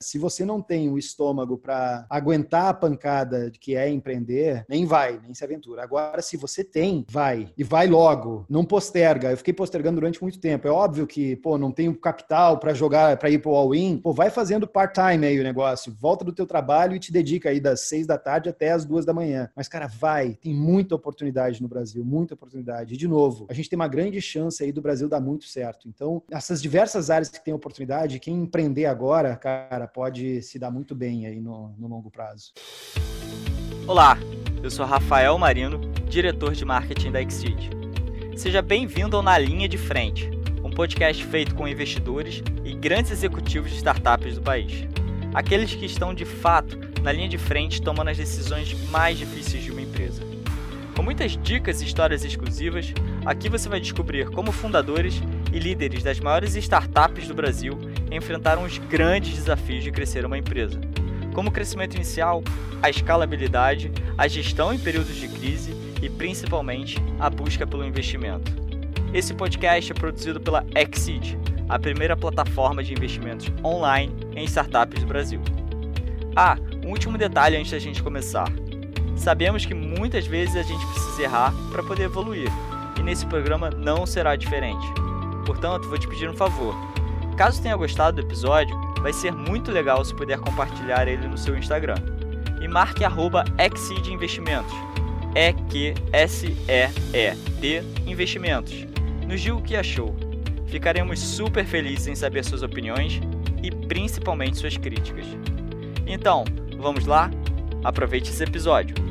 Se você não tem o estômago para aguentar a pancada que é empreender, nem vai, nem se aventura. Agora, se você tem, vai. E vai logo. Não posterga. Eu fiquei postergando durante muito tempo. É óbvio que, pô, não tenho capital para jogar, para ir pro all-in. Pô, vai fazendo part-time aí o negócio. Volta do teu trabalho e te dedica aí das seis da tarde até as duas da manhã. Mas, cara, vai. Tem muita oportunidade no Brasil, muita oportunidade. E, de novo, a gente tem uma grande chance aí do Brasil dar muito certo. Então, essas diversas áreas que tem oportunidade, quem empreender agora, cara, pode se dar muito bem aí no, no longo prazo. Olá, eu sou Rafael Marino, diretor de marketing da Exceed. Seja bem-vindo ao Na Linha de Frente, um podcast feito com investidores e grandes executivos de startups do país. Aqueles que estão de fato na linha de frente tomando as decisões mais difíceis de uma empresa. Com muitas dicas e histórias exclusivas, aqui você vai descobrir como fundadores e líderes das maiores startups do Brasil enfrentaram os grandes desafios de crescer uma empresa, como o crescimento inicial, a escalabilidade, a gestão em períodos de crise e principalmente a busca pelo investimento. Esse podcast é produzido pela Exceed, a primeira plataforma de investimentos online em startups do Brasil. Ah, um último detalhe antes da gente começar. Sabemos que muitas vezes a gente precisa errar para poder evoluir, e nesse programa não será diferente. Portanto, vou te pedir um favor. Caso tenha gostado do episódio, vai ser muito legal se puder compartilhar ele no seu Instagram. E marque arroba Investimentos. E-Q-S-E-E-D Investimentos. Nos diga o que achou. Ficaremos super felizes em saber suas opiniões e principalmente suas críticas. Então, vamos lá? Aproveite esse episódio.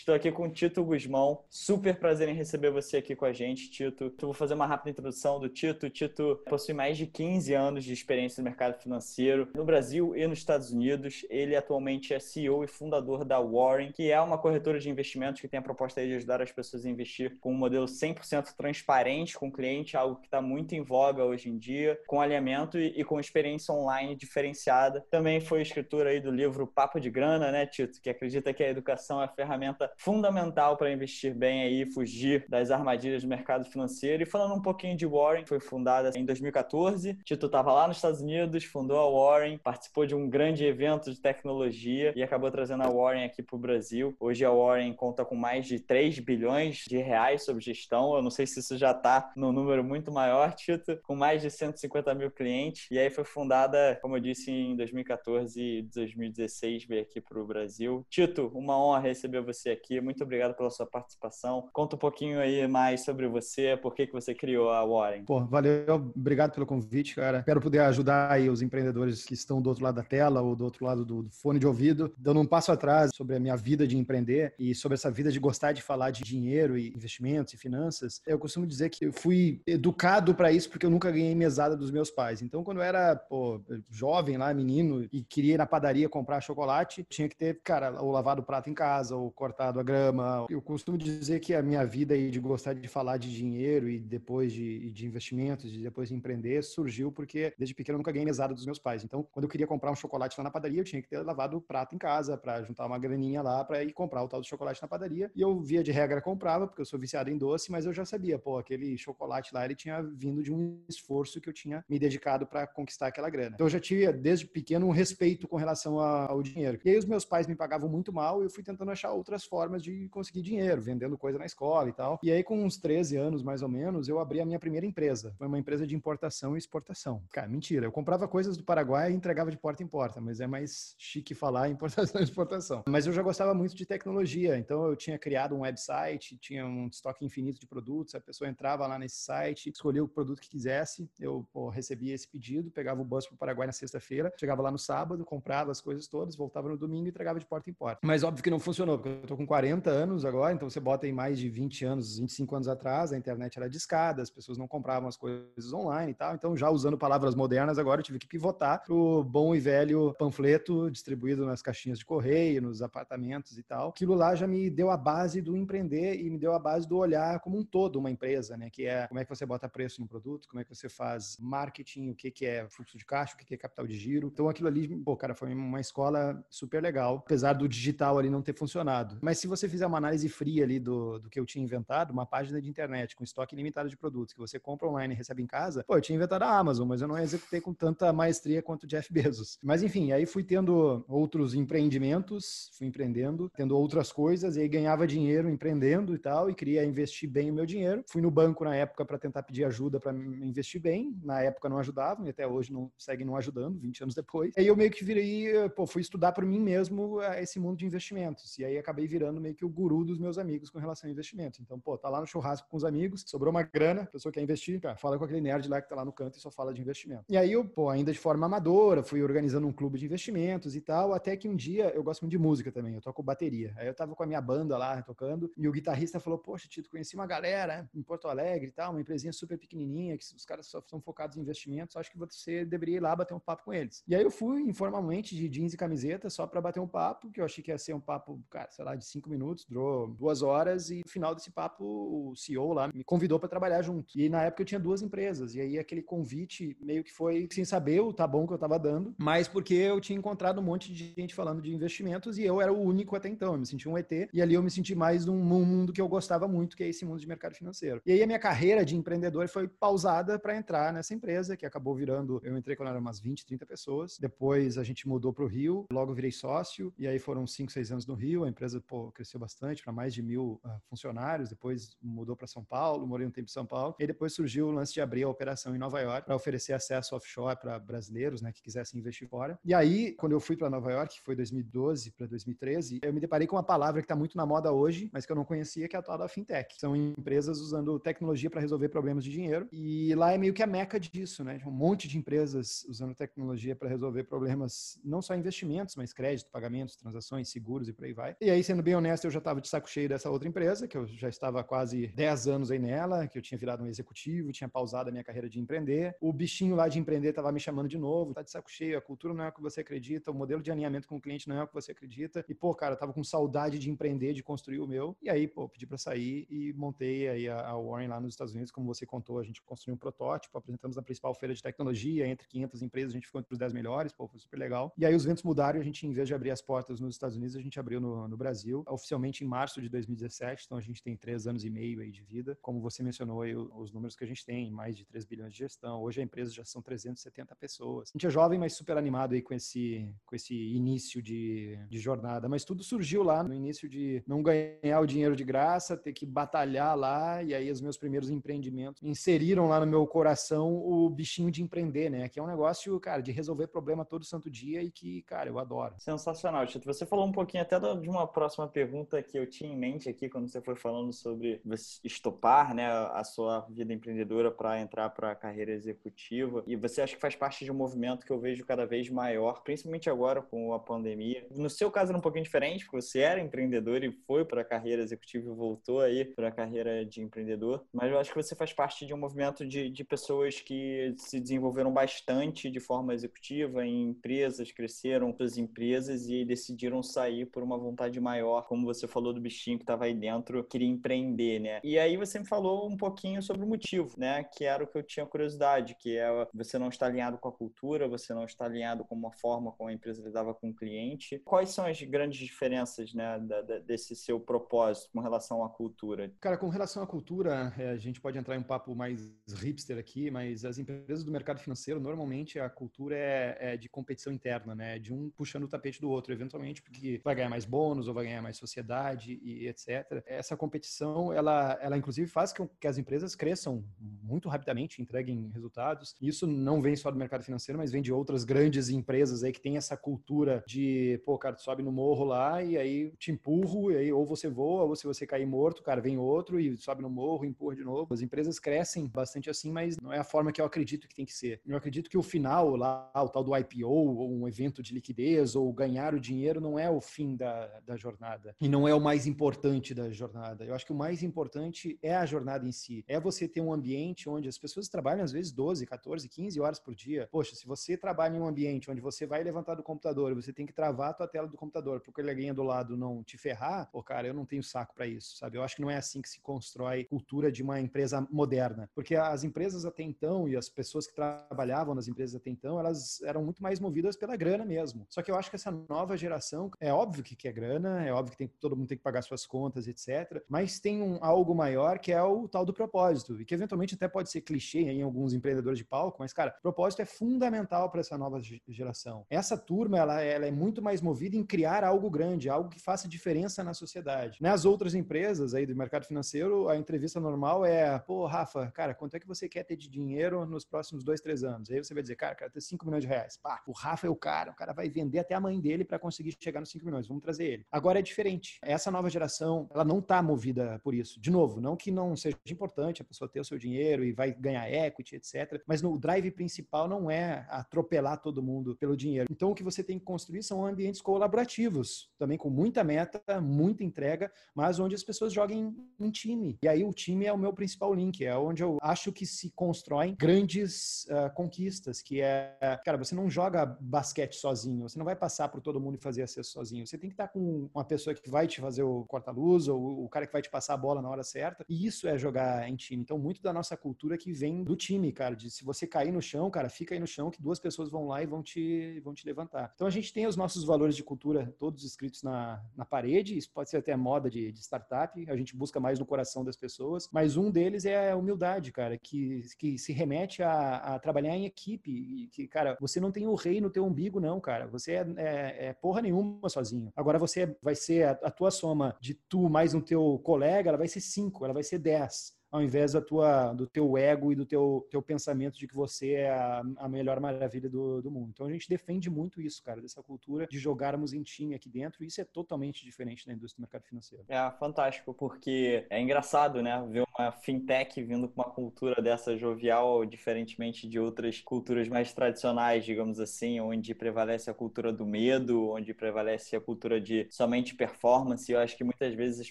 Estou aqui com o Tito Guzmão. Super prazer em receber você aqui com a gente, Tito. Vou fazer uma rápida introdução do Tito. O Tito possui mais de 15 anos de experiência no mercado financeiro no Brasil e nos Estados Unidos. Ele atualmente é CEO e fundador da Warren, que é uma corretora de investimentos que tem a proposta de ajudar as pessoas a investir com um modelo 100% transparente com o cliente, algo que está muito em voga hoje em dia, com alinhamento e com experiência online diferenciada. Também foi escritor aí do livro Papo de Grana, né, Tito? Que acredita que a educação é a ferramenta fundamental para investir bem aí, fugir das armadilhas do mercado financeiro. E falando um pouquinho de Warren, foi fundada em 2014. Tito estava lá nos Estados Unidos, fundou a Warren, participou de um grande evento de tecnologia e acabou trazendo a Warren aqui para o Brasil. Hoje a Warren conta com mais de 3 bilhões de reais sob gestão. Eu não sei se isso já está no número muito maior, Tito, com mais de 150 mil clientes. E aí foi fundada, como eu disse, em 2014 e 2016 veio aqui para o Brasil. Tito, uma honra receber você aqui aqui. Muito obrigado pela sua participação. Conta um pouquinho aí mais sobre você, por que, que você criou a Warren. Pô, valeu, obrigado pelo convite, cara. Espero poder ajudar aí os empreendedores que estão do outro lado da tela ou do outro lado do, fone de ouvido, dando um passo atrás sobre a minha vida de empreender e sobre essa vida de gostar de falar de dinheiro e investimentos e finanças. Eu costumo dizer que eu fui educado para isso porque eu nunca ganhei mesada dos meus pais. Então, quando eu era pô, jovem lá, menino, e queria ir na padaria comprar chocolate, tinha que ter, cara, ou lavado o prato em casa, ou cortar a grama. Eu costumo dizer que a minha vida aí de gostar de falar de dinheiro e depois de, de investimentos e depois de empreender surgiu porque desde pequeno eu nunca ganhei mesada dos meus pais. Então, quando eu queria comprar um chocolate lá na padaria, eu tinha que ter lavado o prato em casa para juntar uma graninha lá para ir comprar o tal do chocolate na padaria. E eu, via de regra, comprava, porque eu sou viciado em doce, mas eu já sabia, pô, aquele chocolate lá, ele tinha vindo de um esforço que eu tinha me dedicado para conquistar aquela grana. Então, eu já tive, desde pequeno, um respeito com relação ao dinheiro. E aí, os meus pais me pagavam muito mal e eu fui tentando achar outras formas formas de conseguir dinheiro, vendendo coisa na escola e tal. E aí, com uns 13 anos, mais ou menos, eu abri a minha primeira empresa. Foi uma empresa de importação e exportação. Cara, mentira. Eu comprava coisas do Paraguai e entregava de porta em porta, mas é mais chique falar importação e exportação. Mas eu já gostava muito de tecnologia, então eu tinha criado um website, tinha um estoque infinito de produtos, a pessoa entrava lá nesse site, escolhia o produto que quisesse, eu pô, recebia esse pedido, pegava o bus para o Paraguai na sexta-feira, chegava lá no sábado, comprava as coisas todas, voltava no domingo e entregava de porta em porta. Mas óbvio que não funcionou, porque eu tô com 40 anos agora, então você bota em mais de 20 anos, 25 anos atrás, a internet era discada, as pessoas não compravam as coisas online e tal. Então, já usando palavras modernas, agora eu tive que pivotar o bom e velho panfleto distribuído nas caixinhas de correio, nos apartamentos e tal. Aquilo lá já me deu a base do empreender e me deu a base do olhar como um todo uma empresa, né? Que é como é que você bota preço no produto, como é que você faz marketing, o que, que é fluxo de caixa, o que, que é capital de giro. Então, aquilo ali, pô, cara, foi uma escola super legal, apesar do digital ali não ter funcionado. Mas se você fizer uma análise fria ali do, do que eu tinha inventado, uma página de internet com estoque ilimitado de produtos que você compra online e recebe em casa, pô, eu tinha inventado a Amazon, mas eu não executei com tanta maestria quanto o Jeff Bezos. Mas enfim, aí fui tendo outros empreendimentos, fui empreendendo, tendo outras coisas, e aí ganhava dinheiro empreendendo e tal, e queria investir bem o meu dinheiro. Fui no banco na época para tentar pedir ajuda para investir bem. Na época não ajudavam, e até hoje não seguem não ajudando, 20 anos depois. Aí eu meio que virei, pô, fui estudar por mim mesmo eh, esse mundo de investimentos. E aí acabei virando meio que o guru dos meus amigos com relação a investimentos. Então, pô, tá lá no churrasco com os amigos, sobrou uma grana, a pessoa quer investir, cara, fala com aquele nerd lá que tá lá no canto e só fala de investimento. E aí eu, pô, ainda de forma amadora, fui organizando um clube de investimentos e tal, até que um dia eu gosto muito de música também, eu toco bateria. Aí eu tava com a minha banda lá tocando e o guitarrista falou: Poxa, Tito, conheci uma galera em Porto Alegre e tal, uma empresinha super pequenininha, que os caras só são focados em investimentos, acho que você deveria ir lá bater um papo com eles. E aí eu fui informalmente de jeans e camiseta só para bater um papo, que eu achei que ia ser um papo, cara, sei lá, de cinco minutos, durou duas horas e no final desse papo o CEO lá me convidou para trabalhar junto. E na época eu tinha duas empresas e aí aquele convite meio que foi sem saber o tá bom que eu tava dando, mas porque eu tinha encontrado um monte de gente falando de investimentos e eu era o único até então, eu me senti um ET e ali eu me senti mais num mundo que eu gostava muito, que é esse mundo de mercado financeiro. E aí a minha carreira de empreendedor foi pausada para entrar nessa empresa, que acabou virando, eu entrei quando era umas 20, 30 pessoas. Depois a gente mudou para o Rio, logo virei sócio, e aí foram 5, 6 anos no Rio, a empresa pô, cresceu bastante para mais de mil uh, funcionários, depois mudou para São Paulo, morei um tempo em São Paulo, e depois surgiu o lance de abrir a operação em Nova York para oferecer acesso offshore para brasileiros, né, que quisessem investir fora. E aí, quando eu fui para Nova York, que foi 2012 para 2013, eu me deparei com uma palavra que está muito na moda hoje, mas que eu não conhecia, que é a tal da fintech. São empresas usando tecnologia para resolver problemas de dinheiro, e lá é meio que a meca disso, né? Um monte de empresas usando tecnologia para resolver problemas, não só investimentos, mas crédito, pagamentos, transações, seguros e por aí vai. E aí, sendo bem honesto, eu já estava de saco cheio dessa outra empresa, que eu já estava quase 10 anos aí nela, que eu tinha virado um executivo, tinha pausado a minha carreira de empreender. O bichinho lá de empreender estava me chamando de novo, tá de saco cheio, a cultura não é o que você acredita, o modelo de alinhamento com o cliente não é o que você acredita. E, pô, cara, eu tava com saudade de empreender, de construir o meu. E aí, pô, pedi para sair e montei aí a, Warren lá nos Estados Unidos, como você contou, a gente construiu um protótipo, apresentamos na principal feira de tecnologia, entre 500 empresas, a gente ficou entre os 10 melhores, pô, foi super legal. E aí os ventos mudaram a gente, em vez de abrir as portas nos Estados Unidos, a gente abriu no, no Brasil, oficialmente em março de 2017, então a gente tem três anos e meio aí de vida. Como você mencionou aí, os números que a gente tem, mais de 3 bilhões de gestão. Hoje a empresa já são 370 pessoas. A gente é jovem, mas super animado aí com esse, com esse início de, de jornada. Mas tudo surgiu lá no início de não ganhar o dinheiro de graça, ter que batalhar lá, e aí os meus primeiros empreendimentos inseriram lá no meu coração o bichinho de empreender, né? Que é um negócio, cara, de resolver problema todo santo dia e que, cara, eu adoro. Sensacional, Tito. Você falou um pouquinho até de uma próxima pergunta que eu tinha em mente aqui quando você foi falando sobre estopar, né, a sua vida empreendedora para entrar para a carreira executiva. E você acha que faz parte de um movimento que eu vejo cada vez maior, principalmente agora com a pandemia. No seu caso era um pouquinho diferente, porque você era empreendedor e foi para a carreira executiva e voltou aí para a carreira de empreendedor. Mas eu acho que você faz parte de um movimento de, de pessoas que se desenvolveram bastante de forma executiva em empresas, cresceram suas empresas e decidiram sair por uma vontade maior, como você falou do bichinho que estava aí dentro, queria empreender, né? E aí você me falou um pouquinho sobre o motivo, né? Que era o que eu tinha curiosidade, que é você não está alinhado com a cultura, você não está alinhado com uma forma como a empresa lidava com o cliente. Quais são as grandes diferenças, né, da, da, desse seu propósito com relação à cultura? Cara, com relação à cultura, é, a gente pode entrar em um papo mais hipster aqui, mas as empresas do mercado financeiro, normalmente a cultura é, é de competição interna, né? De um puxando o tapete do outro, eventualmente porque vai ganhar mais bônus ou vai ganhar mais sociedade e etc. Essa competição, ela, ela inclusive faz com que as empresas cresçam muito rapidamente, entreguem resultados. Isso não vem só do mercado financeiro, mas vem de outras grandes empresas aí que tem essa cultura de, pô, cara, tu sobe no morro lá e aí te empurro, e aí ou você voa, ou se você cair morto, cara, vem outro e sobe no morro, empurra de novo. As empresas crescem bastante assim, mas não é a forma que eu acredito que tem que ser. Eu acredito que o final lá, o tal do IPO, ou um evento de liquidez, ou ganhar o dinheiro, não é o fim da, da jornada. E não é o mais importante da jornada. Eu acho que o mais importante é a jornada em si. É você ter um ambiente onde as pessoas trabalham às vezes 12, 14, 15 horas por dia. Poxa, se você trabalha em um ambiente onde você vai levantar do computador, você tem que travar a tua tela do computador, porque ganha do lado não te ferrar, pô, cara, eu não tenho saco para isso, sabe? Eu acho que não é assim que se constrói cultura de uma empresa moderna. Porque as empresas até então e as pessoas que trabalhavam nas empresas até então, elas eram muito mais movidas pela grana mesmo. Só que eu acho que essa nova geração, é óbvio que quer grana, é óbvio óbvio que tem, todo mundo tem que pagar suas contas, etc. Mas tem um algo maior que é o tal do propósito, e que eventualmente até pode ser clichê em alguns empreendedores de palco, mas, cara, propósito é fundamental para essa nova geração. Essa turma, ela, ela é muito mais movida em criar algo grande, algo que faça diferença na sociedade. Nas outras empresas aí do mercado financeiro, a entrevista normal é, pô, Rafa, cara, quanto é que você quer ter de dinheiro nos próximos dois, três anos? Aí você vai dizer, cara, quero ter 5 milhões de reais. Pá, o Rafa é o cara, o cara vai vender até a mãe dele para conseguir chegar nos 5 milhões. Vamos trazer ele. Agora é diferente. Essa nova geração, ela não está movida por isso. De novo, não que não seja importante a pessoa ter o seu dinheiro e vai ganhar equity, etc. Mas no drive principal não é atropelar todo mundo pelo dinheiro. Então o que você tem que construir são ambientes colaborativos, também com muita meta, muita entrega, mas onde as pessoas joguem em time. E aí o time é o meu principal link, é onde eu acho que se constroem grandes uh, conquistas, que é, cara, você não joga basquete sozinho, você não vai passar por todo mundo e fazer acesso sozinho. Você tem que estar com uma pessoa que vai te fazer o corta-luz ou o cara que vai te passar a bola na hora certa. E isso é jogar em time. Então, muito da nossa cultura que vem do time, cara, de se você cair no chão, cara, fica aí no chão que duas pessoas vão lá e vão te, vão te levantar. Então, a gente tem os nossos valores de cultura todos escritos na, na parede, isso pode ser até moda de, de startup, a gente busca mais no coração das pessoas, mas um deles é a humildade, cara, que, que se remete a, a trabalhar em equipe, e que, cara, você não tem o rei no teu umbigo, não, cara, você é, é, é porra nenhuma sozinho. Agora você vai ser a, a tua soma de tu mais um teu colega, ela vai ser cinco, ela vai ser dez ao invés da tua, do teu ego e do teu, teu pensamento de que você é a, a melhor maravilha do, do, mundo. Então a gente defende muito isso, cara, dessa cultura de jogarmos em time aqui dentro, e isso é totalmente diferente da indústria do mercado financeiro. É fantástico, porque é engraçado, né, ver uma fintech vindo com uma cultura dessa jovial, diferentemente de outras culturas mais tradicionais, digamos assim, onde prevalece a cultura do medo, onde prevalece a cultura de somente performance. Eu acho que muitas vezes as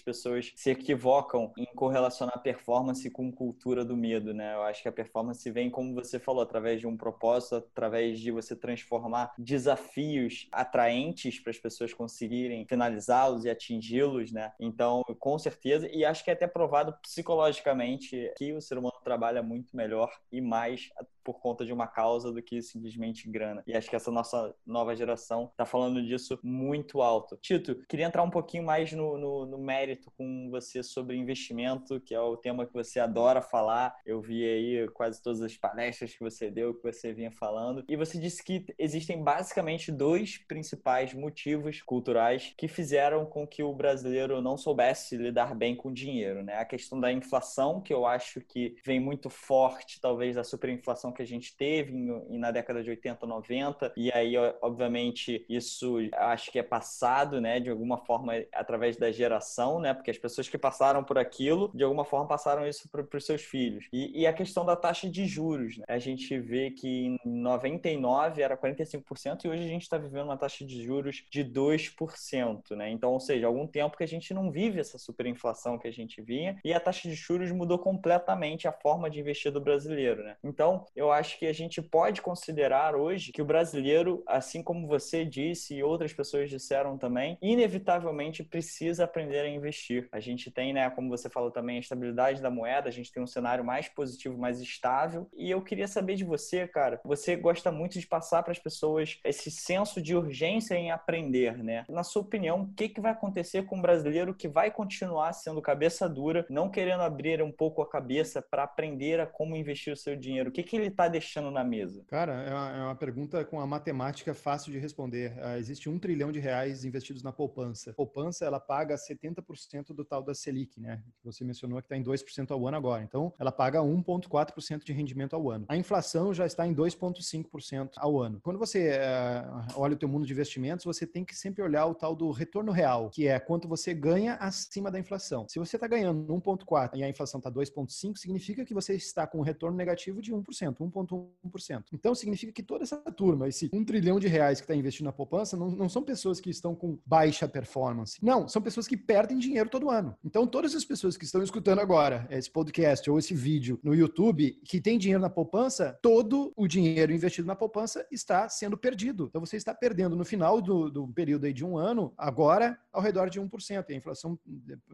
pessoas se equivocam em correlacionar performance performance com cultura do medo, né? Eu acho que a performance vem, como você falou, através de um propósito, através de você transformar desafios atraentes para as pessoas conseguirem finalizá-los e atingi-los, né? Então, com certeza, e acho que é até provado psicologicamente que o ser humano trabalha muito melhor e mais por conta de uma causa do que simplesmente grana. E acho que essa nossa nova geração está falando disso muito alto. Tito, queria entrar um pouquinho mais no, no, no, mérito com você sobre investimento, que é o tema que você adora falar. Eu vi aí quase todas as palestras que você deu, que você vinha falando. E você disse que existem basicamente dois principais motivos culturais que fizeram com que o brasileiro não soubesse lidar bem com dinheiro, né? A questão da inflação, que eu acho que vem muito forte, talvez, da superinflação que a gente teve em, na década de 80, 90, e aí, obviamente, isso acho que é passado, né, de alguma forma, através da geração, né, porque as pessoas que passaram por aquilo, de alguma forma, passaram isso para os seus filhos. E, e, a questão da taxa de juros, né? a gente vê que em 99 era 45% e hoje a gente está vivendo uma taxa de juros de 2%, né, então, ou seja, algum tempo que a gente não vive essa superinflação que a gente vinha e a taxa de juros mudou completamente a forma de investir do brasileiro, né. Então, eu acho que a gente pode considerar hoje que o brasileiro, assim como você disse e outras pessoas disseram também, inevitavelmente precisa aprender a investir. A gente tem, né, como você falou também, a estabilidade da moeda, a gente tem um cenário mais positivo, mais estável. E eu queria saber de você, cara, você gosta muito de passar para as pessoas esse senso de urgência em aprender, né? Na sua opinião, o que, que vai acontecer com o brasileiro que vai continuar sendo cabeça dura, não querendo abrir um pouco a cabeça para aprender a como investir o seu dinheiro? O que, que ele está deixando na mesa? Cara, é uma, é uma, pergunta com a matemática fácil de responder. Uh, existe um trilhão de reais investidos na poupança. A poupança, ela paga 70% do tal da Selic, né? Que você mencionou que está em 2% ao ano agora. Então, ela paga 1,4% de rendimento ao ano. A inflação já está em 2,5% ao ano. Quando você uh, olha o teu mundo de investimentos, você tem que sempre olhar o tal do retorno real, que é quanto você ganha acima da inflação. Se você está ganhando 1,4% e a inflação está 2,5%, significa que você está com um retorno negativo de 1%. 1,1%. Então, significa que toda essa turma, esse 1 trilhão de reais que está investindo na poupança, não, não são pessoas que estão com baixa performance. Não, são pessoas que perdem dinheiro todo ano. Então, todas as pessoas que estão escutando agora esse podcast ou esse vídeo no YouTube, que tem dinheiro na poupança, todo o dinheiro investido na poupança está sendo perdido. Então, você está perdendo no final do, do período aí de um ano, agora, ao redor de 1%. E a inflação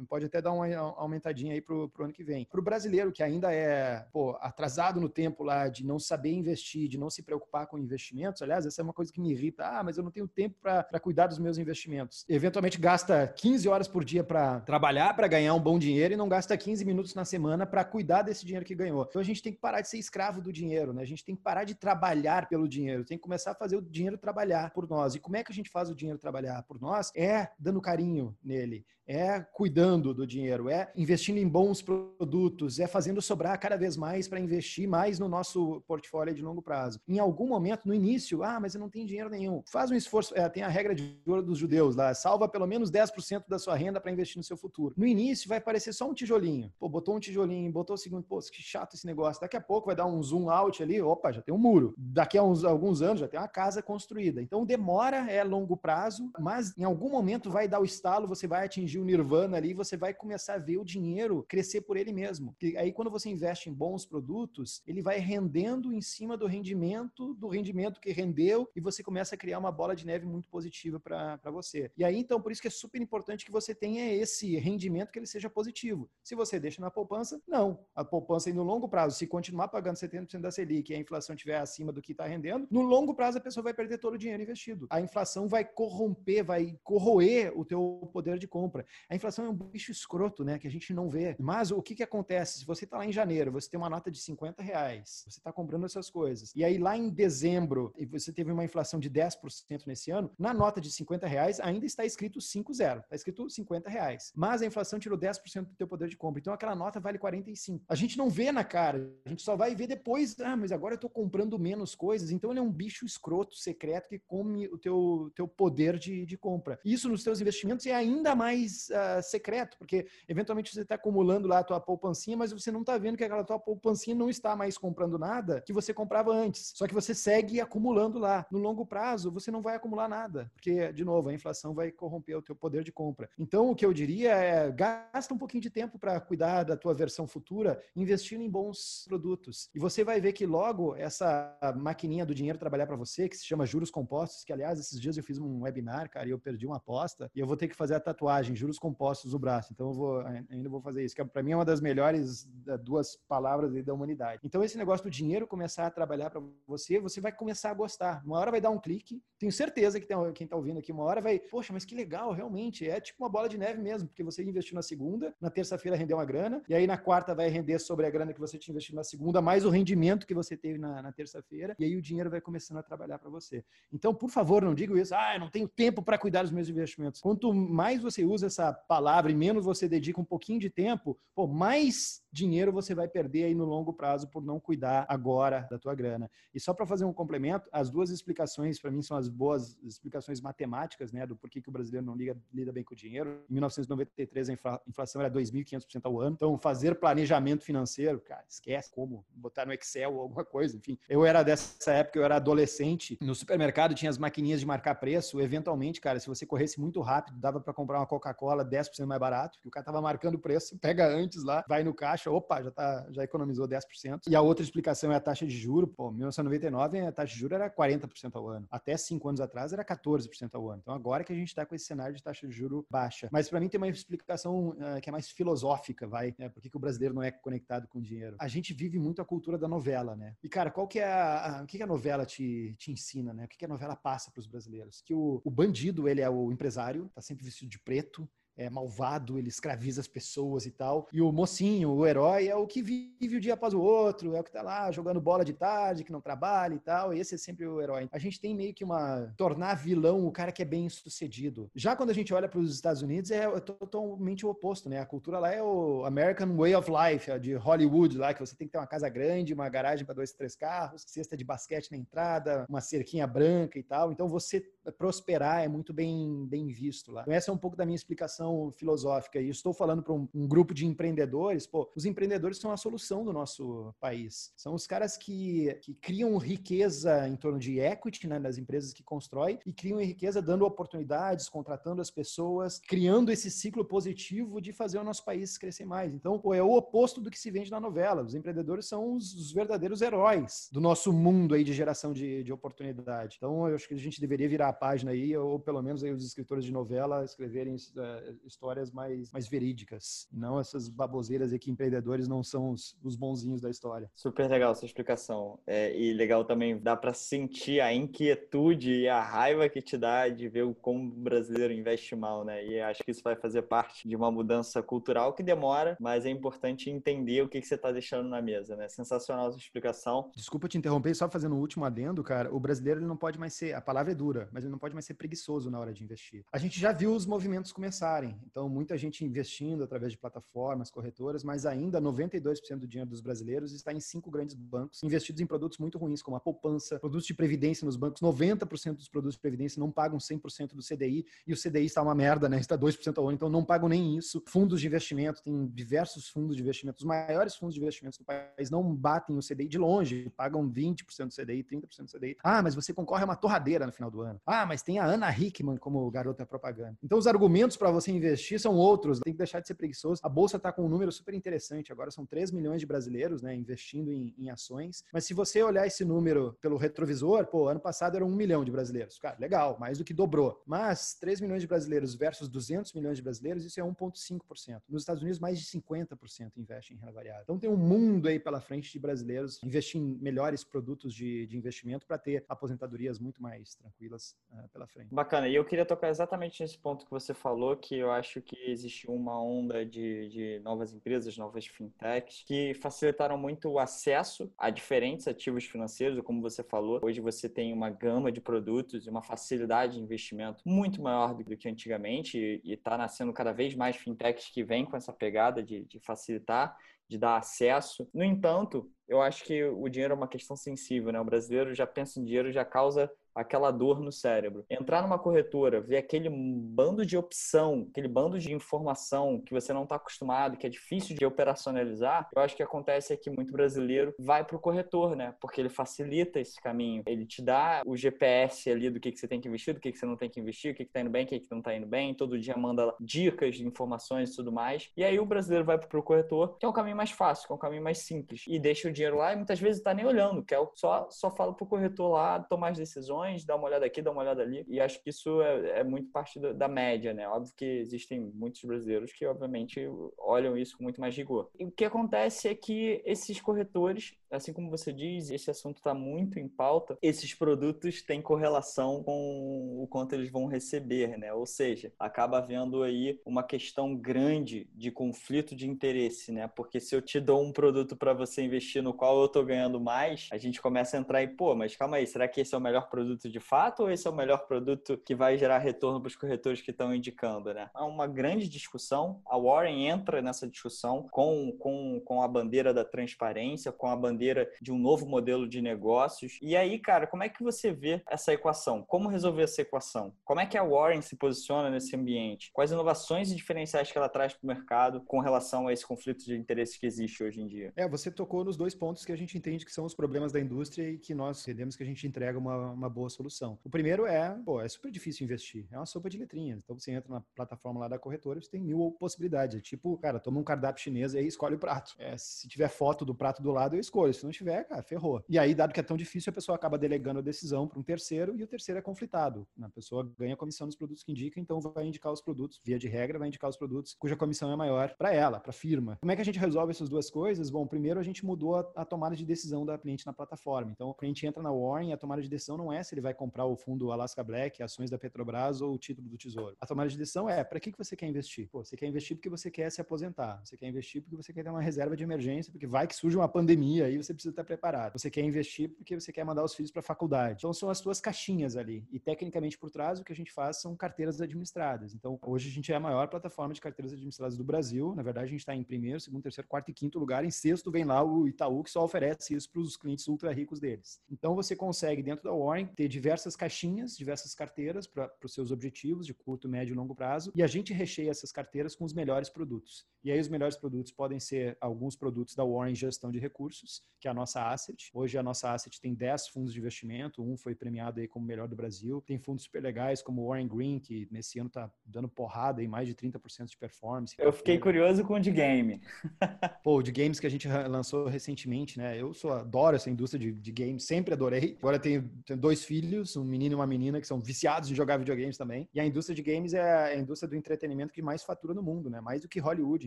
pode até dar uma aumentadinha aí para o ano que vem. Para o brasileiro, que ainda é pô, atrasado no tempo lá de não saber investir, de não se preocupar com investimentos, aliás, essa é uma coisa que me irrita. Ah, mas eu não tenho tempo para cuidar dos meus investimentos. Eventualmente gasta 15 horas por dia para trabalhar, para ganhar um bom dinheiro e não gasta 15 minutos na semana para cuidar desse dinheiro que ganhou. Então a gente tem que parar de ser escravo do dinheiro, né? A gente tem que parar de trabalhar pelo dinheiro, tem que começar a fazer o dinheiro trabalhar por nós. E como é que a gente faz o dinheiro trabalhar por nós? É dando carinho nele, é cuidando do dinheiro, é investindo em bons produtos, é fazendo sobrar cada vez mais para investir mais no nosso portfólio de longo prazo. Em algum momento, no início, ah, mas eu não tenho dinheiro nenhum. Faz um esforço, é, tem a regra de ouro dos judeus lá, salva pelo menos 10% da sua renda para investir no seu futuro. No início vai parecer só um tijolinho. Pô, botou um tijolinho, botou o segundo, pô, que chato esse negócio. Daqui a pouco vai dar um zoom out ali, opa, já tem um muro. Daqui a uns, alguns anos já tem uma casa construída. Então demora, é longo prazo, mas em algum momento vai dar o estalo, você vai atingir o nirvana ali, você vai começar a ver o dinheiro crescer por ele mesmo. E aí quando você investe em bons produtos, ele vai rendendo em cima do rendimento, do rendimento que rendeu, e você começa a criar uma bola de neve muito positiva para você. E aí então por isso que é super importante que você tenha esse rendimento que ele seja positivo. Se você deixa na poupança, não. A poupança no longo prazo, se continuar pagando 70% da Selic e a inflação estiver acima do que está rendendo, no longo prazo a pessoa vai perder todo o dinheiro investido. A inflação vai corromper, vai corroer o teu poder de compra. A inflação é um bicho escroto, né? Que a gente não vê. Mas o que, que acontece? Se você está lá em janeiro, você tem uma nota de 50 reais, você está comprando essas coisas. E aí lá em dezembro, e você teve uma inflação de 10% nesse ano, na nota de 50 reais ainda está escrito 5 zero. Está escrito 50 reais. Mas a inflação tirou 10% do teu poder de compra. Então aquela nota vale 45. A gente não vê na cara, a gente só vai ver depois, ah, mas agora eu estou comprando menos coisas. Então ele é um bicho escroto, secreto, que come o teu, teu poder de, de compra. Isso nos teus investimentos é ainda mais uh, secreto, porque eventualmente você está acumulando lá a tua poupancinha, mas você não está vendo que aquela tua poupancinha não está mais comprando nada que você comprava antes. Só que você segue acumulando lá. No longo prazo, você não vai acumular nada, porque, de novo, a inflação vai corromper o teu poder de compra. Então, o que eu diria é, gasta um pouquinho de tempo para cuidar da tua versão futura, investindo em bons produtos. E você vai ver que logo essa maquininha do dinheiro trabalhar para você, que se chama juros compostos, que aliás, esses dias eu fiz um webinar, cara, e eu perdi uma aposta, e eu vou ter que fazer a tatuagem, juros compostos no braço. Então eu vou, ainda vou fazer isso, que é, para mim é uma das melhores duas palavras da humanidade. Então esse negócio do dinheiro começar a trabalhar para você, você vai começar a gostar. Uma hora vai dar um clique, tenho certeza que tem, quem está ouvindo aqui, uma hora vai, poxa, mas que legal, realmente, é tipo uma bola de neve mesmo, porque você investiu na segunda, na terça-feira rendeu uma grana, e aí na quarta vai render sobre a grana que você tinha investido na segunda, mais o rendimento que você teve na, na terça-feira, e aí o dinheiro vai começando a trabalhar para você. Então, por favor, não diga isso, ah, eu não tenho tempo para cuidar dos meus investimentos. Quanto mais você usa essa palavra e menos você dedica um pouquinho de tempo, pô, mais dinheiro você vai perder aí no longo prazo por não cuidar agora da tua grana. E só para fazer um complemento, as duas explicações para mim são as boas explicações matemáticas, né, do porquê que o brasileiro não liga, lida bem com o dinheiro. Em 1993 a inflação era 2.500% ao ano. Então fazer planejamento financeiro, cara, esquece como botar no Excel ou alguma coisa, enfim. Eu era dessa época, eu era adolescente, no supermercado tinha as maquininhas de marcar preço, eventualmente, cara, se você corresse muito rápido, dava para comprar uma Coca-Cola 10% mais barato, que o cara tava marcando o preço, pega antes lá, vai no caixa opa, já, tá, já economizou 10%. E a outra explicação é a taxa de juro. Pô, 1999 a taxa de juro era 40% ao ano. Até cinco anos atrás era 14% ao ano. Então agora que a gente está com esse cenário de taxa de juro baixa. Mas para mim tem uma explicação uh, que é mais filosófica, vai, né? Por que, que o brasileiro não é conectado com dinheiro? A gente vive muito a cultura da novela, né? E cara, qual que é a, a o que, que a novela te, te ensina, né? O que, que a novela passa para os brasileiros? Que o, o bandido, ele é o empresário, tá sempre vestido de preto, é malvado, ele escraviza as pessoas e tal. E o mocinho, o herói, é o que vive o dia após o outro, é o que tá lá jogando bola de tarde, que não trabalha e tal. E esse é sempre o herói. A gente tem meio que uma. tornar vilão o cara que é bem sucedido. Já quando a gente olha para os Estados Unidos, é totalmente o oposto, né? A cultura lá é o American Way of Life, de Hollywood, lá, que você tem que ter uma casa grande, uma garagem para dois, três carros, cesta de basquete na entrada, uma cerquinha branca e tal. Então você prosperar é muito bem, bem visto lá. Então, essa é um pouco da minha explicação filosófica. E estou falando para um, um, grupo de empreendedores. Pô, os empreendedores são a solução do nosso país. São os caras que, que criam riqueza em torno de equity né, nas empresas que constroem e criam riqueza dando oportunidades, contratando as pessoas, criando esse ciclo positivo de fazer o nosso país crescer mais. Então, pô, é o oposto do que se vende na novela. Os empreendedores são os, os verdadeiros heróis do nosso mundo aí de geração de, de oportunidade. Então, eu acho que a gente deveria virar a página aí, ou pelo menos aí os escritores de novela escreverem, uh, histórias mais, mais verídicas, não essas baboseiras aí que empreendedores não são os, os bonzinhos da história. Super legal essa explicação. É, e legal também, dá para sentir a inquietude e a raiva que te dá de ver como o brasileiro investe mal, né? E acho que isso vai fazer parte de uma mudança cultural que demora, mas é importante entender o que, que você está deixando na mesa, né? Sensacional essa explicação. Desculpa te interromper, só fazendo o um último adendo, cara. O brasileiro ele não pode mais ser, a palavra é dura, mas ele não pode mais ser preguiçoso na hora de investir. A gente já viu os movimentos começarem, então muita gente investindo através de plataformas, corretoras, mas ainda 92% do dinheiro dos brasileiros está em cinco grandes bancos, investidos em produtos muito ruins, como a poupança, produtos de previdência nos bancos. 90% dos produtos de previdência não pagam 100% do CDI e o CDI está uma merda, né? Está 2% ao ano, então não pagam nem isso. Fundos de investimento, tem diversos fundos de investimento. Os maiores fundos de investimentos do país não batem o CDI de longe, pagam 20% do CDI, 30% do CDI. Ah, mas você concorre a uma torradeira no final do ano. Ah, mas tem a Ana Hickman como garota propaganda. Então os argumentos para você investir são outros. Tem que deixar de ser preguiçoso. A bolsa está com um número super interessante. Agora são 3 milhões de brasileiros, né, investindo em, em ações. Mas se você olhar esse número pelo retrovisor, pô, ano passado eram um milhão de brasileiros. Cara, legal, mais do que dobrou. Mas 3 milhões de brasileiros versus 200 milhões de brasileiros, isso é 1,5%. Nos Estados Unidos, mais de 50% investem em renda variável. Então tem um mundo aí pela frente de brasileiros investir em melhores produtos de, de investimento para ter aposentadorias muito mais tranquilas uh, pela frente. Bacana. E eu queria tocar exatamente nesse ponto que você falou, que eu acho que existe uma onda de, de novas empresas, novas fintechs, que facilitaram muito o acesso a diferentes ativos financeiros, como você falou. Hoje você tem uma gama de produtos e uma facilidade de investimento muito maior do que antigamente e está nascendo cada vez mais fintechs que vêm com essa pegada de, de facilitar de dar acesso. No entanto, eu acho que o dinheiro é uma questão sensível, né? O brasileiro já pensa em dinheiro, já causa aquela dor no cérebro. Entrar numa corretora, ver aquele bando de opção, aquele bando de informação que você não está acostumado, que é difícil de operacionalizar, eu acho que acontece é que muito brasileiro vai para o corretor, né? Porque ele facilita esse caminho. Ele te dá o GPS ali do que, que você tem que investir, do que, que você não tem que investir, o que está indo bem, o que, que não está indo bem. Todo dia manda dicas informações e tudo mais. E aí o brasileiro vai para o corretor, que é o caminho mais fácil, que é o caminho mais simples. E deixa o dinheiro lá e muitas vezes está nem olhando, que é só, só fala para o corretor lá tomar as decisões dá uma olhada aqui, dá uma olhada ali. E acho que isso é, é muito parte do, da média, né? Óbvio que existem muitos brasileiros que, obviamente, olham isso com muito mais rigor. E o que acontece é que esses corretores, assim como você diz, esse assunto está muito em pauta, esses produtos têm correlação com o quanto eles vão receber, né? Ou seja, acaba havendo aí uma questão grande de conflito de interesse, né? Porque se eu te dou um produto para você investir no qual eu estou ganhando mais, a gente começa a entrar e, pô, mas calma aí, será que esse é o melhor produto de fato ou esse é o melhor produto que vai gerar retorno para os corretores que estão indicando, né? Há uma grande discussão. A Warren entra nessa discussão com, com, com a bandeira da transparência, com a bandeira de um novo modelo de negócios. E aí, cara, como é que você vê essa equação? Como resolver essa equação? Como é que a Warren se posiciona nesse ambiente? Quais inovações e diferenciais que ela traz para o mercado com relação a esse conflito de interesses que existe hoje em dia? É, você tocou nos dois pontos que a gente entende que são os problemas da indústria e que nós entendemos que a gente entrega uma, uma boa solução. O primeiro é, pô, é super difícil investir. É uma sopa de letrinhas. Então você entra na plataforma lá da corretora, você tem mil possibilidades. É tipo, cara, toma um cardápio chinês e aí escolhe o prato. É, se tiver foto do prato do lado, eu escolho. Se não tiver, cara, ferrou. E aí, dado que é tão difícil, a pessoa acaba delegando a decisão para um terceiro e o terceiro é conflitado. A pessoa ganha comissão nos produtos que indica, então vai indicar os produtos, via de regra, vai indicar os produtos cuja comissão é maior para ela, para a firma. Como é que a gente resolve essas duas coisas? Bom, primeiro a gente mudou a, a tomada de decisão da cliente na plataforma. Então, o cliente entra na Warren e a tomada de decisão não é se ele vai comprar o fundo Alaska Black, ações da Petrobras ou o título do Tesouro. A tomada de decisão é para que, que você quer investir? Pô, você quer investir porque você quer se aposentar. Você quer investir porque você quer ter uma reserva de emergência, porque vai que surge uma pandemia e você precisa estar preparado. Você quer investir porque você quer mandar os filhos para a faculdade. Então são as suas caixinhas ali. E tecnicamente por trás o que a gente faz são carteiras administradas. Então hoje a gente é a maior plataforma de carteiras administradas do Brasil. Na verdade a gente está em primeiro, segundo, terceiro, quarto e quinto lugar. Em sexto vem lá o Itaú que só oferece isso para os clientes ultra ricos deles. Então você consegue dentro da Warren ter diversas caixinhas, diversas carteiras para os seus objetivos de curto, médio e longo prazo, e a gente recheia essas carteiras com os melhores produtos. E aí os melhores produtos podem ser alguns produtos da Warren Gestão de Recursos, que é a nossa asset. Hoje a nossa asset tem 10 fundos de investimento, um foi premiado aí como melhor do Brasil. Tem fundos super legais como o Warren Green, que nesse ano tá dando porrada em mais de 30% de performance. Eu fiquei curioso com o de game. Pô, o de games que a gente lançou recentemente, né? Eu sou, adoro essa indústria de, de games, sempre adorei. Agora tenho, tenho dois filhos, um menino e uma menina, que são viciados em jogar videogames também. E a indústria de games é a indústria do entretenimento que mais fatura no mundo, né? Mais do que Hollywood,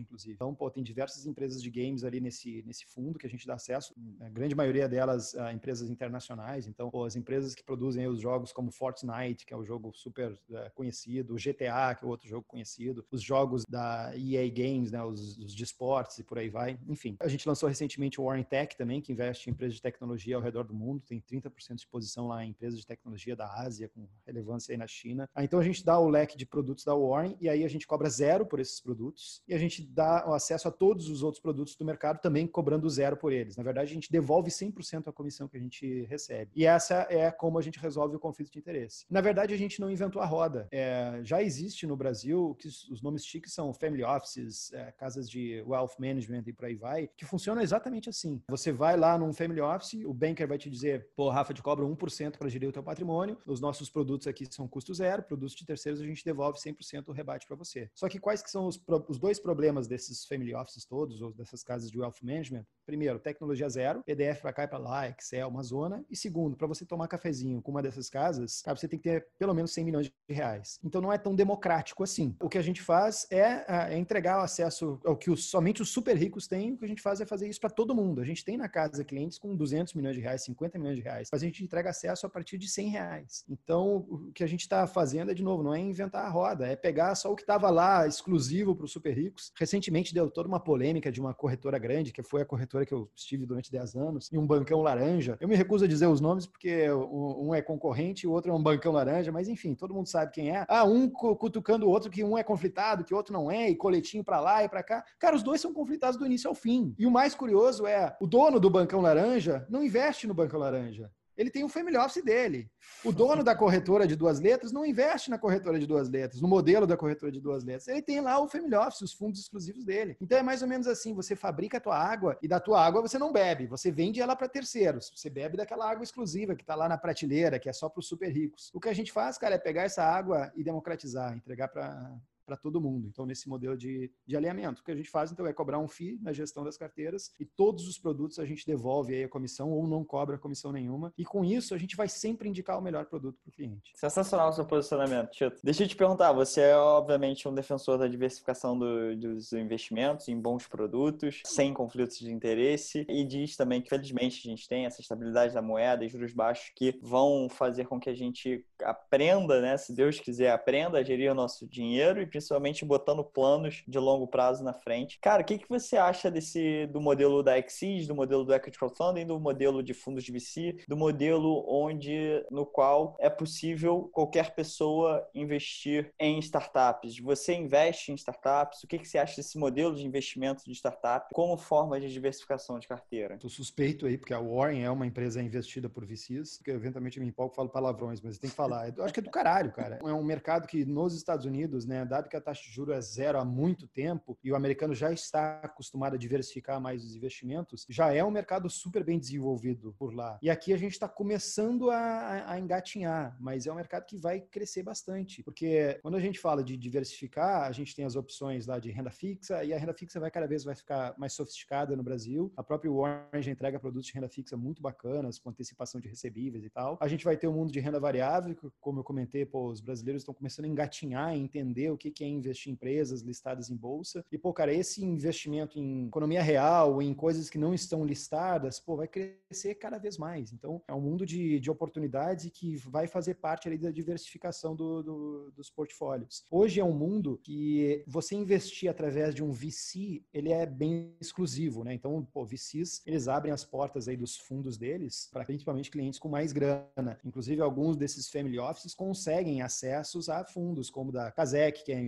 inclusive. Então, pô, tem diversas empresas de games ali nesse, nesse fundo que a gente dá acesso a grande maioria delas a empresas internacionais. Então, as empresas que produzem os jogos como Fortnite, que é um jogo super é, conhecido, o GTA, que é outro jogo conhecido, os jogos da EA Games, né, os, os de esportes e por aí vai. Enfim, a gente lançou recentemente o Warren Tech também, que investe em empresas de tecnologia ao redor do mundo. Tem 30% de exposição lá em empresas de tecnologia da Ásia, com relevância aí na China. Ah, então, a gente dá o leque de produtos da Warren e aí a gente cobra zero por esses produtos e a gente dá o acesso a todos os outros produtos do mercado também cobrando zero por eles. Na verdade, a gente devolve 100% a comissão que a gente recebe. E essa é como a gente resolve o conflito de interesse. Na verdade, a gente não inventou a roda. É, já existe no Brasil, que os nomes chiques são family offices, é, casas de wealth management e por aí vai, que funciona exatamente assim. Você vai lá num family office, o banker vai te dizer, pô, Rafa, te cobra 1% para gerir o teu patrimônio, os nossos produtos aqui são custo zero, produtos de terceiros a gente devolve 100% o rebate para você. Só que quais que são os, os dois problemas desses family offices todos, ou dessas casas de wealth management? Primeiro, tecnologia zero, PDF para cá e para lá, Excel, uma zona. E segundo, para você tomar cafezinho com uma dessas casas, cara, você tem que ter pelo menos 100 milhões de reais. Então não é tão democrático assim. O que a gente faz é, é entregar o acesso ao que os, somente os super ricos têm. O que a gente faz é fazer isso para todo mundo. A gente tem na casa clientes com 200 milhões de reais, 50 milhões de reais, mas a gente entrega acesso a partir de 100 reais. Então o que a gente está fazendo é, de novo, não é inventar a roda, é pegar só o que estava lá exclusivo para os super ricos. Recentemente deu toda uma polêmica de uma corretora grande, que foi a corretora que eu estive durante 10 anos, e um bancão laranja. Eu me recuso a dizer os nomes porque um é concorrente e o outro é um bancão laranja, mas enfim, todo mundo sabe quem é. Ah, um cutucando o outro que um é conflitado, que o outro não é, e coletinho para lá e para cá. Cara, os dois são conflitados do início ao fim. E o mais curioso é, o dono do bancão laranja não investe no bancão laranja ele tem um family office dele. O dono da corretora de duas letras não investe na corretora de duas letras, no modelo da corretora de duas letras. Ele tem lá o family office, os fundos exclusivos dele. Então é mais ou menos assim, você fabrica a tua água e da tua água você não bebe, você vende ela para terceiros. Você bebe daquela água exclusiva que está lá na prateleira, que é só para os super ricos. O que a gente faz, cara, é pegar essa água e democratizar, entregar para para todo mundo. Então, nesse modelo de, de alinhamento, o que a gente faz, então, é cobrar um FII na gestão das carteiras e todos os produtos a gente devolve aí a comissão ou não cobra comissão nenhuma. E com isso, a gente vai sempre indicar o melhor produto para o cliente. Sensacional o seu posicionamento, Tito. Deixa eu te perguntar, você é, obviamente, um defensor da diversificação do, dos investimentos em bons produtos, sem conflitos de interesse, e diz também que, felizmente, a gente tem essa estabilidade da moeda e juros baixos que vão fazer com que a gente aprenda, né, se Deus quiser, aprenda a gerir o nosso dinheiro e principalmente botando planos de longo prazo na frente. Cara, o que, que você acha desse do modelo da Exis, do modelo do Equity Crowdfunding, do modelo de fundos de VC, do modelo onde no qual é possível qualquer pessoa investir em startups? Você investe em startups? O que, que você acha desse modelo de investimento de startup como forma de diversificação de carteira? Estou suspeito aí, porque a Warren é uma empresa investida por VCs, que eventualmente me empolgo falo palavrões, mas tem que falar. Eu acho que é do caralho, cara. É um mercado que nos Estados Unidos, né, dado que a taxa de juros é zero há muito tempo e o americano já está acostumado a diversificar mais os investimentos, já é um mercado super bem desenvolvido por lá. E aqui a gente está começando a, a, engatinhar, mas é um mercado que vai crescer bastante, porque quando a gente fala de diversificar, a gente tem as opções lá de renda fixa e a renda fixa vai cada vez vai ficar mais sofisticada no Brasil. A própria Warren já entrega produtos de renda fixa muito bacanas, com antecipação de recebíveis e tal. A gente vai ter o um mundo de renda variável, como eu comentei, pô, os brasileiros estão começando a engatinhar e entender o que que investir em empresas listadas em bolsa. E, pô, cara, esse investimento em economia real, em coisas que não estão listadas, pô, vai crescer cada vez mais. Então, é um mundo de, de oportunidades que vai fazer parte ali da diversificação do, do, dos portfólios. Hoje é um mundo que você investir através de um VC, ele é bem exclusivo, né? Então, pô, VCs, eles abrem as portas aí dos fundos deles para principalmente clientes com mais grana. Inclusive, alguns desses family offices conseguem acessos a fundos, como da Casec, que é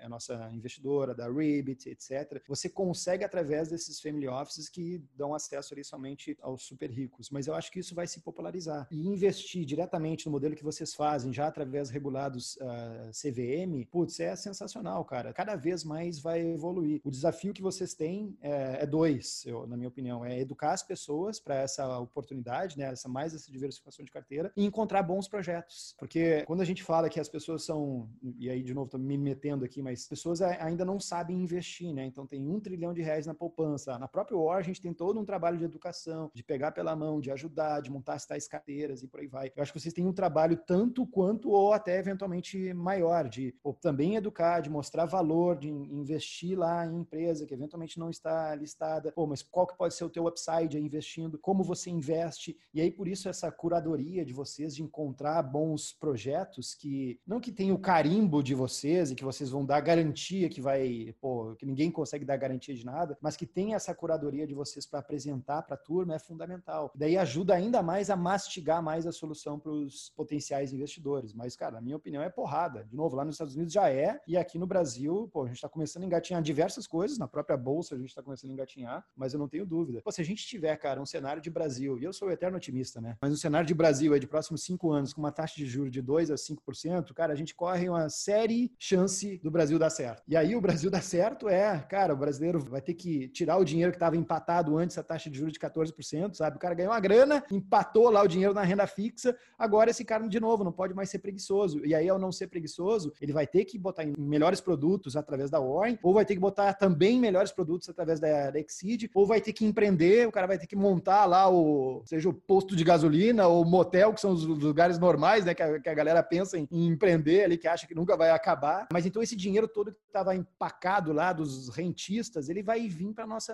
é a nossa investidora, da Ribbit, etc. Você consegue através desses family offices que dão acesso ali somente aos super ricos. Mas eu acho que isso vai se popularizar. E investir diretamente no modelo que vocês fazem, já através regulados uh, ah, CVM, putz, é sensacional, cara. Cada vez mais vai evoluir. O desafio que vocês têm é, é dois, eu, na minha opinião, é educar as pessoas para essa oportunidade, né, essa mais essa diversificação de carteira e encontrar bons projetos. Porque quando a gente fala que as pessoas são, e aí de novo me metendo aqui, mas pessoas ainda não sabem investir, né? Então tem um trilhão de reais na poupança. Na própria War a gente tem todo um trabalho de educação, de pegar pela mão, de ajudar, de montar as tais carteiras e por aí vai. Eu acho que vocês têm um trabalho tanto quanto ou até eventualmente maior de também educar, de mostrar valor, de investir lá em empresa que eventualmente não está listada. Pô, mas qual que pode ser o teu upside aí investindo? Como você investe? E aí por isso essa curadoria de vocês de encontrar bons projetos que não que tenham o carimbo de vocês que vocês vão dar garantia que vai, pô, que ninguém consegue dar garantia de nada, mas que tem essa curadoria de vocês para apresentar para a turma é fundamental. Daí ajuda ainda mais a mastigar mais a solução para os potenciais investidores. Mas, cara, na minha opinião é porrada. De novo, lá nos Estados Unidos já é, e aqui no Brasil, pô, a gente está começando a engatinhar diversas coisas, na própria bolsa a gente está começando a engatinhar, mas eu não tenho dúvida. Pô, se a gente tiver, cara, um cenário de Brasil, e eu sou eterno otimista, né? Mas um cenário de Brasil aí de próximos cinco anos com uma taxa de juros de 2 a 5%, cara, a gente corre uma série chance do Brasil dar certo. E aí o Brasil dar certo é, cara, o brasileiro vai ter que tirar o dinheiro que estava empatado antes a taxa de juros de 14%, sabe? O cara ganhou uma grana, empatou lá o dinheiro na renda fixa, agora esse cara, de novo, não pode mais ser preguiçoso. E aí, ao não ser preguiçoso, ele vai ter que botar em melhores produtos através da Warren, ou vai ter que botar também melhores produtos através da, Exceed, ou vai ter que empreender, o cara vai ter que montar lá o, seja o posto de gasolina ou motel, que são os lugares normais, né, que a, que a galera pensa em empreender ali, que acha que nunca vai acabar. Mas então esse dinheiro todo que estava empacado lá dos rentistas, ele vai vir para nossa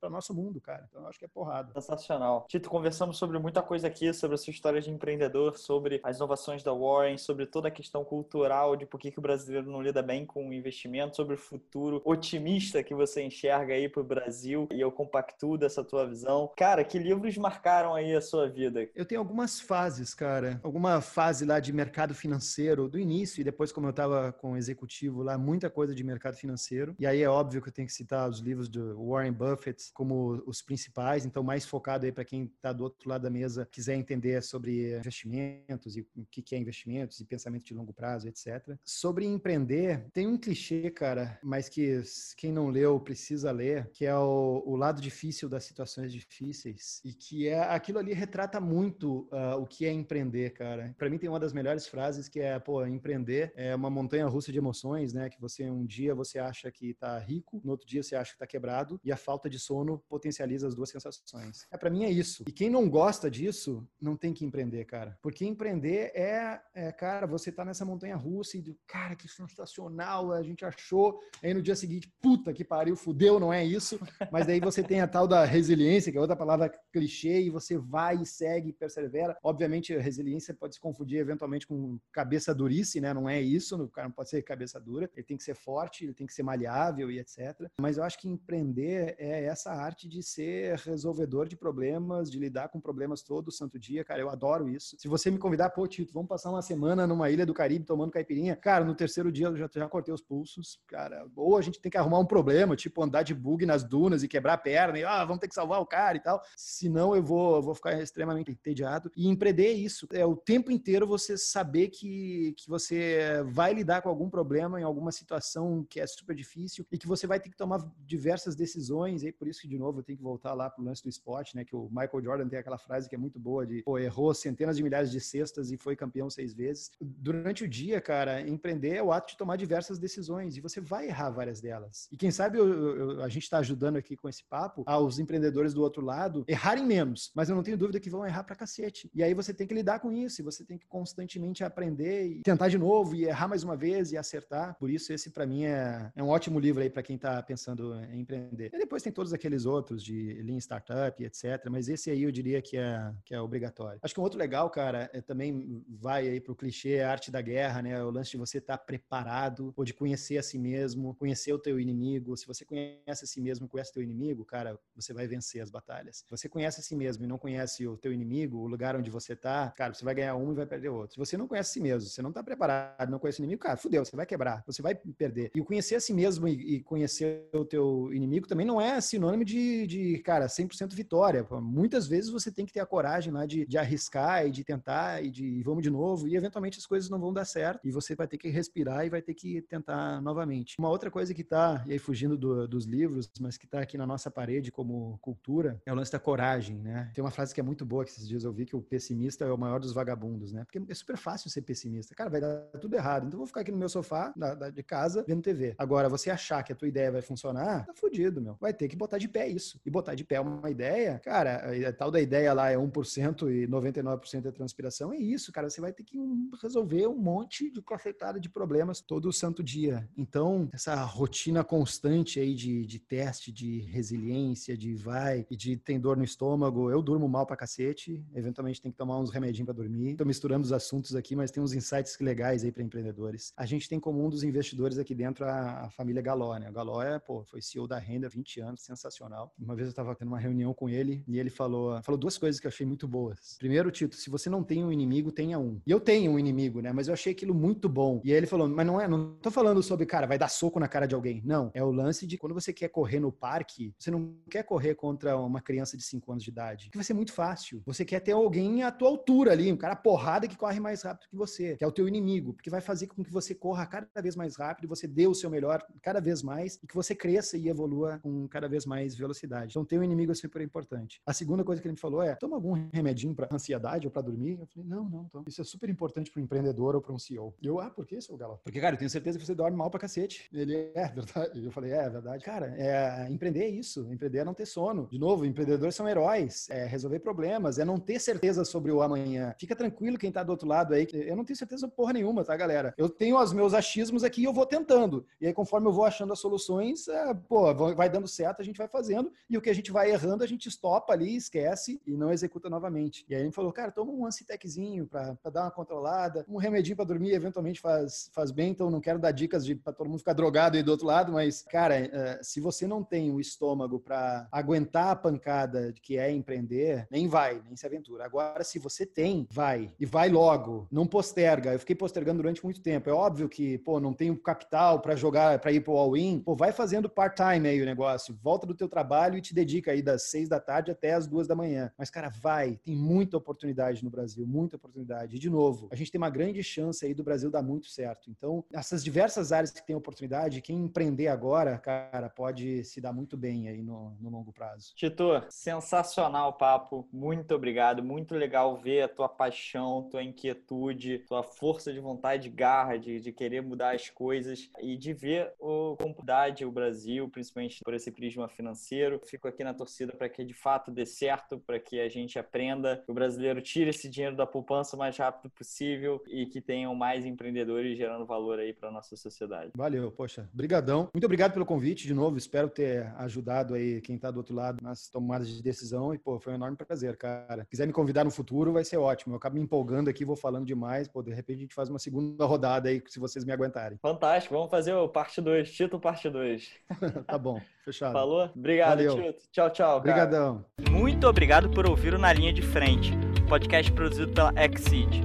para nosso mundo, cara. Então eu acho que é porrada. Sensacional. Tito, conversamos sobre muita coisa aqui, sobre a sua história de empreendedor, sobre as inovações da Warren, sobre toda a questão cultural de por que, que o brasileiro não lida bem com o investimento, sobre o futuro otimista que você enxerga aí para o Brasil e eu compactuo dessa tua visão. Cara, que livros marcaram aí a sua vida? Eu tenho algumas fases, cara. Alguma fase lá de mercado financeiro do início e depois como eu estava com o executivo lá, muita coisa de mercado financeiro. E aí é óbvio que eu tenho que citar os livros do Warren Buffett como os principais, então mais focado aí para quem está do outro lado da mesa, quiser entender sobre investimentos e o que é investimentos e pensamento de longo prazo, etc. Sobre empreender, tem um clichê, cara, mas que quem não leu precisa ler, que é o, o lado difícil das situações difíceis e que é aquilo ali retrata muito uh, o que é empreender, cara. Para mim tem uma das melhores frases que é, pô, empreender é uma montanha russa de emoções, né? Que você um dia você acha que tá rico, no outro dia você acha que tá quebrado e a falta de sono potencializa as duas sensações. É para mim é isso. E quem não gosta disso não tem que empreender, cara. Porque empreender é, é cara, você tá nessa montanha russa e cara, que sensacional, a gente achou. Aí no dia seguinte, puta que pariu, fudeu, não é isso. Mas daí você tem a tal da resiliência, que é outra palavra clichê, e você vai e segue e persevera. Obviamente, a resiliência pode se confundir eventualmente com cabeça durice, né? Não é isso, o cara não pode ser cabeça dura, ele tem que ser forte, ele tem que ser maleável e etc. Mas eu acho que empreender é essa arte de ser resolvedor de problemas, de lidar com problemas todo santo dia, cara, eu adoro isso. Se você me convidar, pô, Tito, vamos passar uma semana numa ilha do Caribe tomando caipirinha, cara, no terceiro dia eu já, já cortei os pulsos, cara. Ou a gente tem que arrumar um problema, tipo andar de bug nas dunas e quebrar a perna, e ah, vamos ter que salvar o cara e tal. Senão eu vou, vou ficar extremamente entediado. E empreender é isso. É o tempo inteiro você saber que, que você vai lidar com algum problema em alguma situação que é super difícil e que você vai ter que tomar diversas decisões. E por isso que, de novo, eu tenho que voltar lá pro lance do esporte, né? Que o Michael Jordan tem aquela frase que é muito boa de, pô, errou centenas de milhares de cestas e foi campeão seis vezes. Durante o dia, cara, empreender é o ato de tomar diversas decisões e você vai errar várias delas. E quem sabe eu, eu, a gente está ajudando aqui com esse papo aos empreendedores do outro lado errarem menos, mas eu não tenho dúvida que vão errar pra cacete. E aí você tem que lidar com isso, e você tem que constantemente aprender e tentar de novo e errar mais uma vez e acertar. Por isso esse para mim é, é um ótimo livro aí para quem está pensando em empreender. E depois tem todos aqueles outros de Lean Startup, etc, mas esse aí eu diria que é que é obrigatório. Acho que um outro legal, cara, é, também vai aí pro clichê a arte da guerra, né? O lance de você estar tá preparado ou de conhecer a si mesmo, conhecer o teu inimigo. Se você conhece a si mesmo, conhece o teu inimigo, cara, você vai vencer as batalhas. Se você conhece a si mesmo e não conhece o teu inimigo, o lugar onde você tá, cara, você vai ganhar um e vai perder outro. Se você não conhece a si mesmo, você não tá preparado, não conhece o inimigo, cara, ah, fudeu, você vai quebrar, você vai perder. E conhecer a si mesmo e, e conhecer o teu inimigo também não é sinônimo de, de cara, 100% vitória. Muitas vezes você tem que ter a coragem de, de arriscar e de tentar e de vamos de novo e eventualmente as coisas não vão dar certo e você vai ter que respirar e vai ter que tentar novamente. Uma outra coisa que tá, e aí fugindo do, dos livros, mas que tá aqui na nossa parede como cultura, é o lance da coragem, né? Tem uma frase que é muito boa que esses dias eu vi que o pessimista é o maior dos vagabundos, né? Porque é super fácil ser pessimista. Cara, vai dar tudo errado. Então vou ficar aqui no meu sofá da, da, de casa vendo TV. Agora, você achar que a tua ideia vai funcionar, tá fudido, meu. Vai ter que botar de pé isso. E botar de pé uma ideia, cara, a, tal da ideia lá é 1% e 99% é transpiração, é isso, cara. Você vai ter que um, resolver um monte de cafetada de problemas todo santo dia. Então, essa rotina constante aí de, de teste, de resiliência, de vai e de tem dor no estômago, eu durmo mal pra cacete, eventualmente tem que tomar uns remedinhos para dormir. Tô misturando os assuntos aqui, mas tem uns insights legais aí para empreendedores. A gente tem como um dos investidores aqui dentro a, a família Galó, né? O Galó é, pô, foi CEO da Renda há 20 anos, sensacional. Uma vez eu estava tendo uma reunião com ele e ele falou, falou duas coisas que eu achei muito boas. Primeiro, Tito, se você não tem um inimigo, tenha um. E eu tenho um inimigo, né? Mas eu achei aquilo muito bom. E aí ele falou, mas não é, não tô falando sobre, cara, vai dar soco na cara de alguém. Não, é o lance de quando você quer correr no parque, você não quer correr contra uma criança de 5 anos de idade. Que vai ser muito fácil. Você quer ter alguém à tua altura ali, um cara porrada que corre mais rápido que você, que é o teu inimigo, porque vai fazer com que você corra cada vez mais rápido, você dê o seu melhor cada vez mais e que você cresça e evolua com cada vez mais velocidade. Então, ter um inimigo é super importante. A segunda coisa que ele me falou é: toma algum remedinho para ansiedade ou para dormir? Eu falei: não, não. Isso é super importante para um empreendedor ou para um CEO. E eu, ah, por que, seu Galo? Porque, cara, eu tenho certeza que você dorme mal pra cacete. Ele, é, verdade. Eu falei: é, é verdade. Cara, é, empreender é isso. Empreender é não ter sono. De novo, empreendedores são heróis. É resolver problemas, é não ter certeza sobre o amanhã. Fica tranquilo quem tá do outro lado aí. Eu não tenho certeza porra nenhuma, tá, galera? Eu tenho os meus achismos aqui e eu vou tentando. E aí, conforme eu vou achando as soluções, é, pô, vai dando certo, a gente vai fazendo. E o que a gente vai errando, a gente estopa ali, esquece e não executa novamente. E aí ele falou, cara, toma um Anciteczinho pra, pra dar uma controlada, um remedinho pra dormir, eventualmente faz, faz bem. Então, não quero dar dicas de pra todo mundo ficar drogado aí do outro lado, mas, cara, é, se você não tem o estômago para aguentar a pancada que é empreender, nem vai, nem se aventura. Agora, se você tem, vai. E vai logo. Não posterga. Eu fiquei postergando durante muito tempo. É óbvio que, pô, não tenho capital para jogar, para ir pro all-in. Pô, vai fazendo part-time aí o negócio. Volta do teu trabalho e te dedica aí das seis da tarde até as duas da manhã. Mas, cara, vai. Tem muita oportunidade no Brasil, muita oportunidade. E, de novo, a gente tem uma grande chance aí do Brasil dar muito certo. Então, essas diversas áreas que tem oportunidade, quem empreender agora, cara, pode se dar muito bem aí no, no longo prazo. Tito, sensacional o papo. Muito obrigado. Muito legal ver a tua paixão, tua inquietude, tua força de vontade, garra de, de querer mudar as coisas e de ver o comunidade, o Brasil, principalmente por esse prisma financeiro. Fico aqui na torcida para que de fato dê certo, para que a gente aprenda, que o brasileiro tire esse dinheiro da poupança o mais rápido possível e que tenham mais empreendedores gerando valor aí para nossa sociedade. Valeu, poxa, brigadão. Muito obrigado pelo convite de novo. Espero ter ajudado aí quem está do outro lado nas tomadas de decisão e pô, foi um enorme prazer, cara. Quiser me convidar no futuro, vai ser ótimo. Eu acabo me empolgando aqui, vou falando demais, pô, de repente a gente faz uma segunda rodada aí, se vocês me aguentarem. Fantástico, vamos fazer o parte 2, título parte 2. tá bom, fechado. Falou? Obrigado, Valeu. Tito. Tchau, tchau. Obrigadão. Muito obrigado por ouvir o Na Linha de Frente, podcast produzido pela Exceed.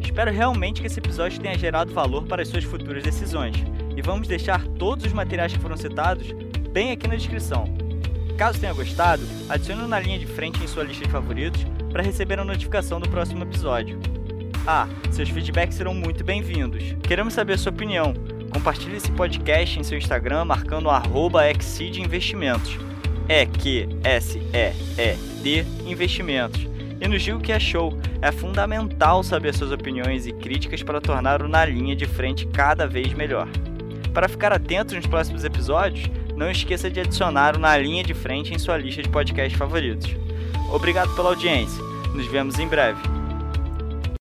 Espero realmente que esse episódio tenha gerado valor para as suas futuras decisões. E vamos deixar todos os materiais que foram citados bem aqui na descrição. Caso tenha gostado, adicione na linha de frente em sua lista de favoritos para receber a notificação do próximo episódio. Ah, seus feedbacks serão muito bem-vindos. Queremos saber a sua opinião. Compartilhe esse podcast em seu Instagram marcando arroba Investimentos. É Q S E E D Investimentos. E nos diga o que achou. É fundamental saber suas opiniões e críticas para tornar o Na Linha de Frente cada vez melhor. Para ficar atento nos próximos episódios, não esqueça de adicionar o Na Linha de Frente em sua lista de podcasts favoritos. Obrigado pela audiência. Nos vemos em breve.